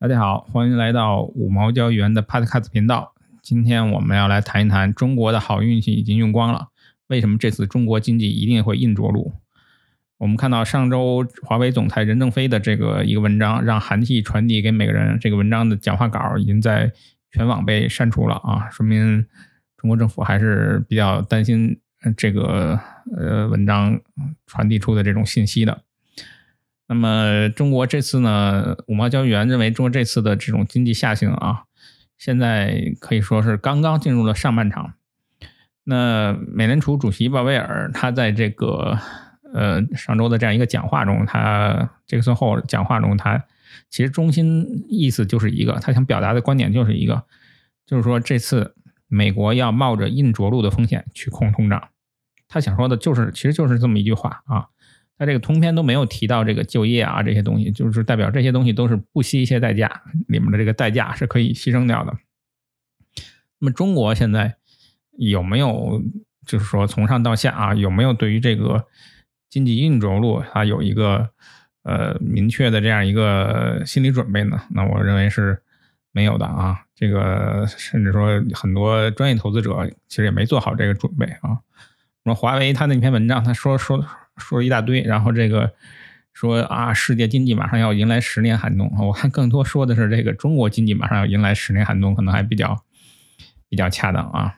大家好，欢迎来到五毛教员的 Podcast 频道。今天我们要来谈一谈中国的好运气已经用光了，为什么这次中国经济一定会硬着陆？我们看到上周华为总裁任正非的这个一个文章，让寒气传递给每个人。这个文章的讲话稿已经在全网被删除了啊，说明中国政府还是比较担心这个呃文章传递出的这种信息的。那么中国这次呢，五毛交易员认为中国这次的这种经济下行啊，现在可以说是刚刚进入了上半场。那美联储主席鲍威尔他在这个呃上周的这样一个讲话中，他这个最后讲话中，他其实中心意思就是一个，他想表达的观点就是一个，就是说这次美国要冒着硬着陆的风险去控通胀。他想说的就是，其实就是这么一句话啊。他这个通篇都没有提到这个就业啊这些东西，就是代表这些东西都是不惜一些代价，里面的这个代价是可以牺牲掉的。那么中国现在有没有就是说从上到下啊有没有对于这个经济硬着陆它有一个呃明确的这样一个心理准备呢？那我认为是没有的啊。这个甚至说很多专业投资者其实也没做好这个准备啊。那么华为他那篇文章他说说。说了一大堆，然后这个说啊，世界经济马上要迎来十年寒冬。我看更多说的是这个中国经济马上要迎来十年寒冬，可能还比较比较恰当啊。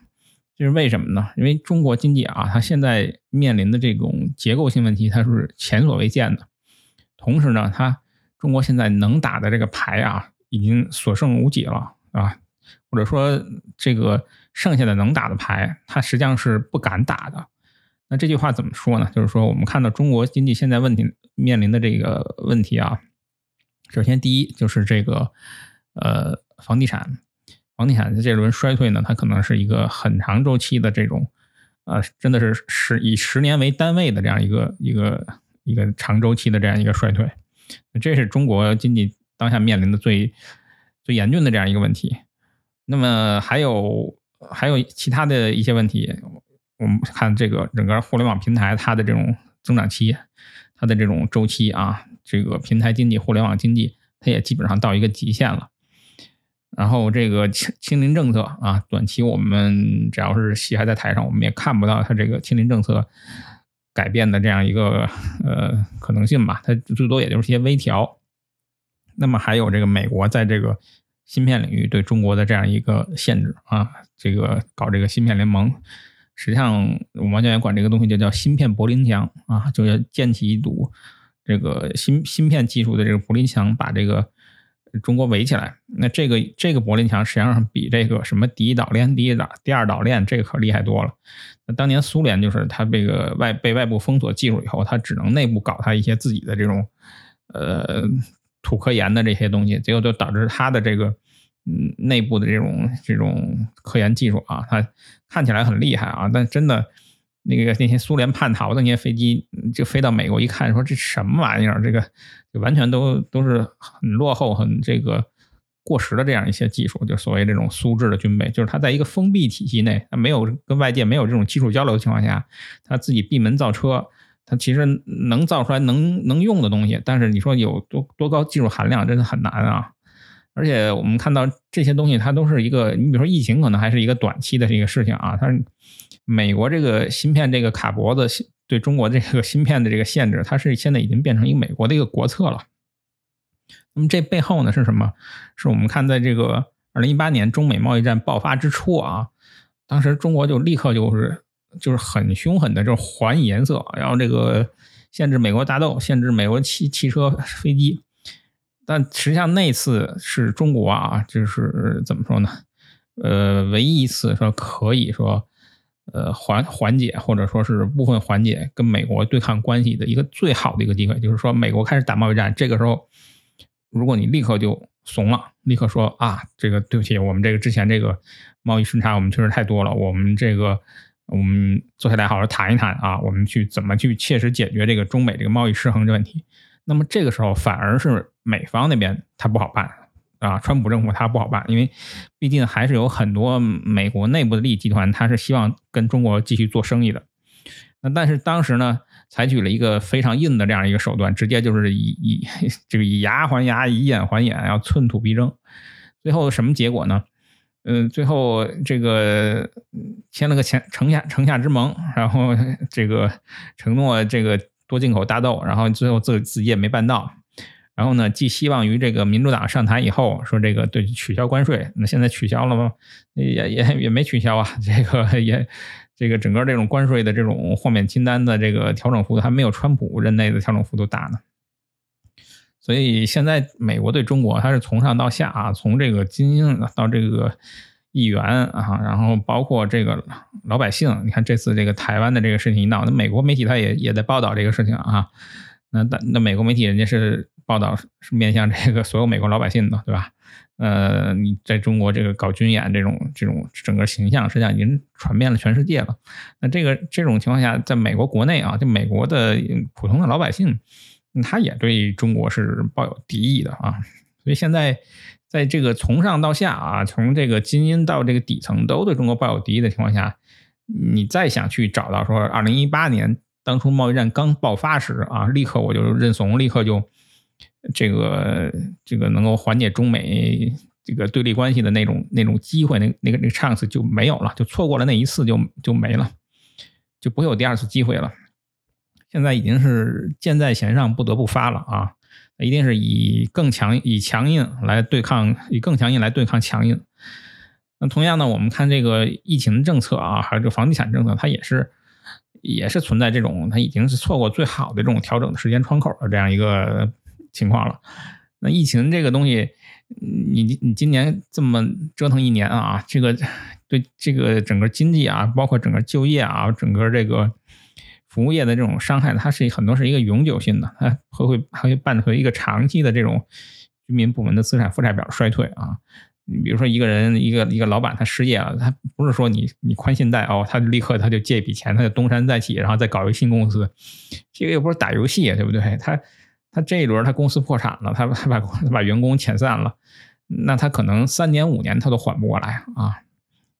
这是为什么呢？因为中国经济啊，它现在面临的这种结构性问题，它是前所未见的。同时呢，它中国现在能打的这个牌啊，已经所剩无几了啊，或者说这个剩下的能打的牌，它实际上是不敢打的。那这句话怎么说呢？就是说，我们看到中国经济现在问题面临的这个问题啊，首先第一就是这个呃房地产，房地产的这轮衰退呢，它可能是一个很长周期的这种呃，真的是是以十年为单位的这样一个一个一个长周期的这样一个衰退，这是中国经济当下面临的最最严峻的这样一个问题。那么还有还有其他的一些问题。我们看这个整个互联网平台，它的这种增长期，它的这种周期啊，这个平台经济、互联网经济，它也基本上到一个极限了。然后这个清清零政策啊，短期我们只要是戏还在台上，我们也看不到它这个清零政策改变的这样一个呃可能性吧。它最多也就是些微调。那么还有这个美国在这个芯片领域对中国的这样一个限制啊，这个搞这个芯片联盟。实际上，我们教员管这个东西就叫芯片柏林墙啊，就要建起一堵这个芯芯片技术的这个柏林墙，把这个中国围起来。那这个这个柏林墙实际上比这个什么第一岛链、第一岛、第二岛链这个可厉害多了。那当年苏联就是它这个外被外部封锁技术以后，它只能内部搞它一些自己的这种呃土科研的这些东西，结果就导致它的这个。嗯，内部的这种这种科研技术啊，它看起来很厉害啊，但真的那个那些苏联叛逃的那些飞机，就飞到美国一看，说这什么玩意儿？这个就完全都都是很落后、很这个过时的这样一些技术，就所谓这种苏制的军备，就是它在一个封闭体系内，它没有跟外界没有这种技术交流的情况下，它自己闭门造车，它其实能造出来能能用的东西，但是你说有多多高技术含量，真的很难啊。而且我们看到这些东西，它都是一个，你比如说疫情，可能还是一个短期的这个事情啊。它美国这个芯片这个卡脖子对中国这个芯片的这个限制，它是现在已经变成一个美国的一个国策了。那么这背后呢是什么？是我们看在这个二零一八年中美贸易战爆发之初啊，当时中国就立刻就是就是很凶狠的，就是还颜色，然后这个限制美国大豆，限制美国汽汽车、飞机。但实际上那次是中国啊，就是怎么说呢？呃，唯一一次说可以说，呃，缓缓解或者说是部分缓解跟美国对抗关系的一个最好的一个机会，就是说美国开始打贸易战，这个时候，如果你立刻就怂了，立刻说啊，这个对不起，我们这个之前这个贸易顺差我们确实太多了，我们这个我们坐下来好好谈一谈啊，我们去怎么去切实解决这个中美这个贸易失衡这问题。那么这个时候反而是美方那边他不好办啊，川普政府他不好办，因为毕竟还是有很多美国内部的利益集团，他是希望跟中国继续做生意的。那但是当时呢，采取了一个非常硬的这样一个手段，直接就是以以 这个以牙还牙，以眼还眼，要寸土必争。最后什么结果呢？嗯，最后这个签了个前城下城下之盟，然后这个承诺这个多进口大豆，然后最后自自己也没办到。然后呢，寄希望于这个民主党上台以后说这个对取消关税，那现在取消了吗？也也也没取消啊，这个也这个整个这种关税的这种豁免清单的这个调整幅度还没有川普任内的调整幅度大呢。所以现在美国对中国，它是从上到下啊，从这个精英到这个议员啊，然后包括这个老百姓。你看这次这个台湾的这个事情一闹，那美国媒体它也也在报道这个事情啊。那那那美国媒体人家是报道是面向这个所有美国老百姓的，对吧？呃，你在中国这个搞军演这种这种整个形象，实际上已经传遍了全世界了。那这个这种情况下，在美国国内啊，就美国的普通的老百姓。他也对中国是抱有敌意的啊，所以现在在这个从上到下啊，从这个精英到这个底层都对中国抱有敌意的情况下，你再想去找到说二零一八年当初贸易战刚爆发时啊，立刻我就认怂，立刻就这个这个能够缓解中美这个对立关系的那种那种机会，那那个那个 chance 就没有了，就错过了那一次就就没了，就不会有第二次机会了。现在已经是箭在弦上，不得不发了啊！一定是以更强、以强硬来对抗，以更强硬来对抗强硬。那同样呢，我们看这个疫情政策啊，还有这个房地产政策，它也是也是存在这种，它已经是错过最好的这种调整的时间窗口的这样一个情况了。那疫情这个东西，你你今年这么折腾一年啊，这个对这个整个经济啊，包括整个就业啊，整个这个。服务业的这种伤害，它是很多是一个永久性的，它会会还会伴随一个长期的这种居民部门的资产负债表衰退啊。你比如说一个人一个一个老板他失业了，他不是说你你宽信贷哦，他就立刻他就借一笔钱，他就东山再起，然后再搞一个新公司，这个又不是打游戏，对不对？他他这一轮他公司破产了，他他把他把员工遣散了，那他可能三年五年他都缓不过来啊。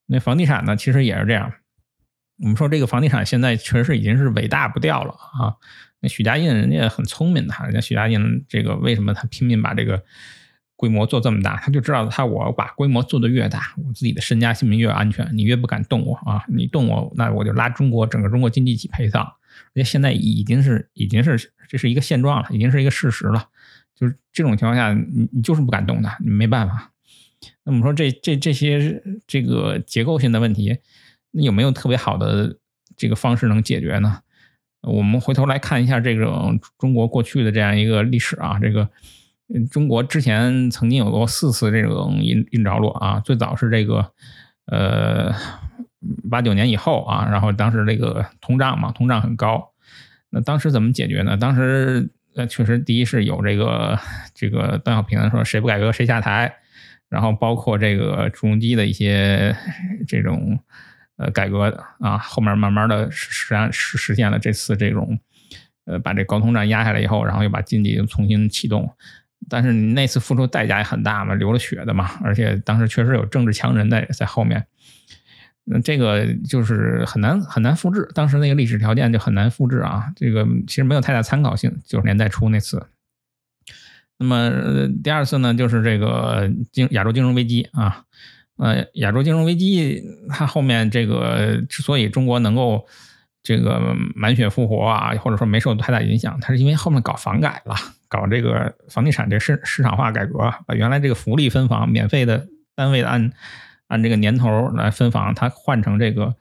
那房地产呢，其实也是这样。我们说这个房地产现在确实已经是伟大不掉了啊！那许家印人家很聪明的，人家许家印这个为什么他拼命把这个规模做这么大？他就知道他我把规模做得越大，我自己的身家性命越安全，你越不敢动我啊！你动我，那我就拉中国整个中国经济一起陪葬。而且现在已经是已经是这是一个现状了，已经是一个事实了。就是这种情况下，你你就是不敢动的，你没办法。那么说这这这些这个结构性的问题。那有没有特别好的这个方式能解决呢？我们回头来看一下这种中国过去的这样一个历史啊，这个中国之前曾经有过四次这种硬硬着陆啊，最早是这个呃八九年以后啊，然后当时这个通胀嘛，通胀很高，那当时怎么解决呢？当时呃确实第一是有这个这个邓小平说谁不改革谁下台，然后包括这个朱镕基的一些这种。呃，改革啊，后面慢慢的实现实实现了这次这种，呃，把这高通胀压下来以后，然后又把经济重新启动，但是你那次付出代价也很大嘛，流了血的嘛，而且当时确实有政治强人在在后面，那这个就是很难很难复制，当时那个历史条件就很难复制啊，这个其实没有太大参考性，九十年代初那次。那么第二次呢，就是这个金亚洲金融危机啊。呃，亚洲金融危机，它后面这个之所以中国能够这个满血复活啊，或者说没受太大影响，它是因为后面搞房改了，搞这个房地产这市市场化改革，把原来这个福利分房、免费的单位的按按这个年头来分房，它换成这个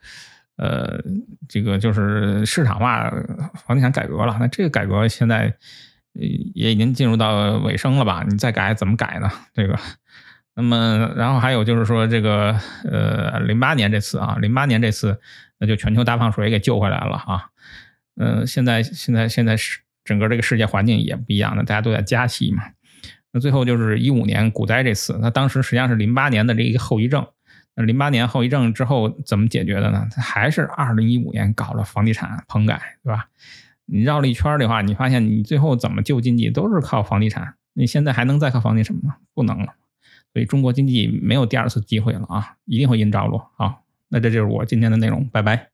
呃这个就是市场化房地产改革了。那这个改革现在也已经进入到尾声了吧？你再改怎么改呢？这个。那么，然后还有就是说，这个呃，零八年这次啊，零八年这次，那就全球大放水给救回来了啊。嗯，现在现在现在是整个这个世界环境也不一样了，大家都在加息嘛。那最后就是一五年股灾这次，那当时实际上是零八年的这一个后遗症。那零八年后遗症之后怎么解决的呢？它还是二零一五年搞了房地产棚改，对吧？你绕了一圈的话，你发现你最后怎么救经济都是靠房地产。你现在还能再靠房地产吗？不能了。所以中国经济没有第二次机会了啊，一定会硬着陆。好，那这就是我今天的内容，拜拜。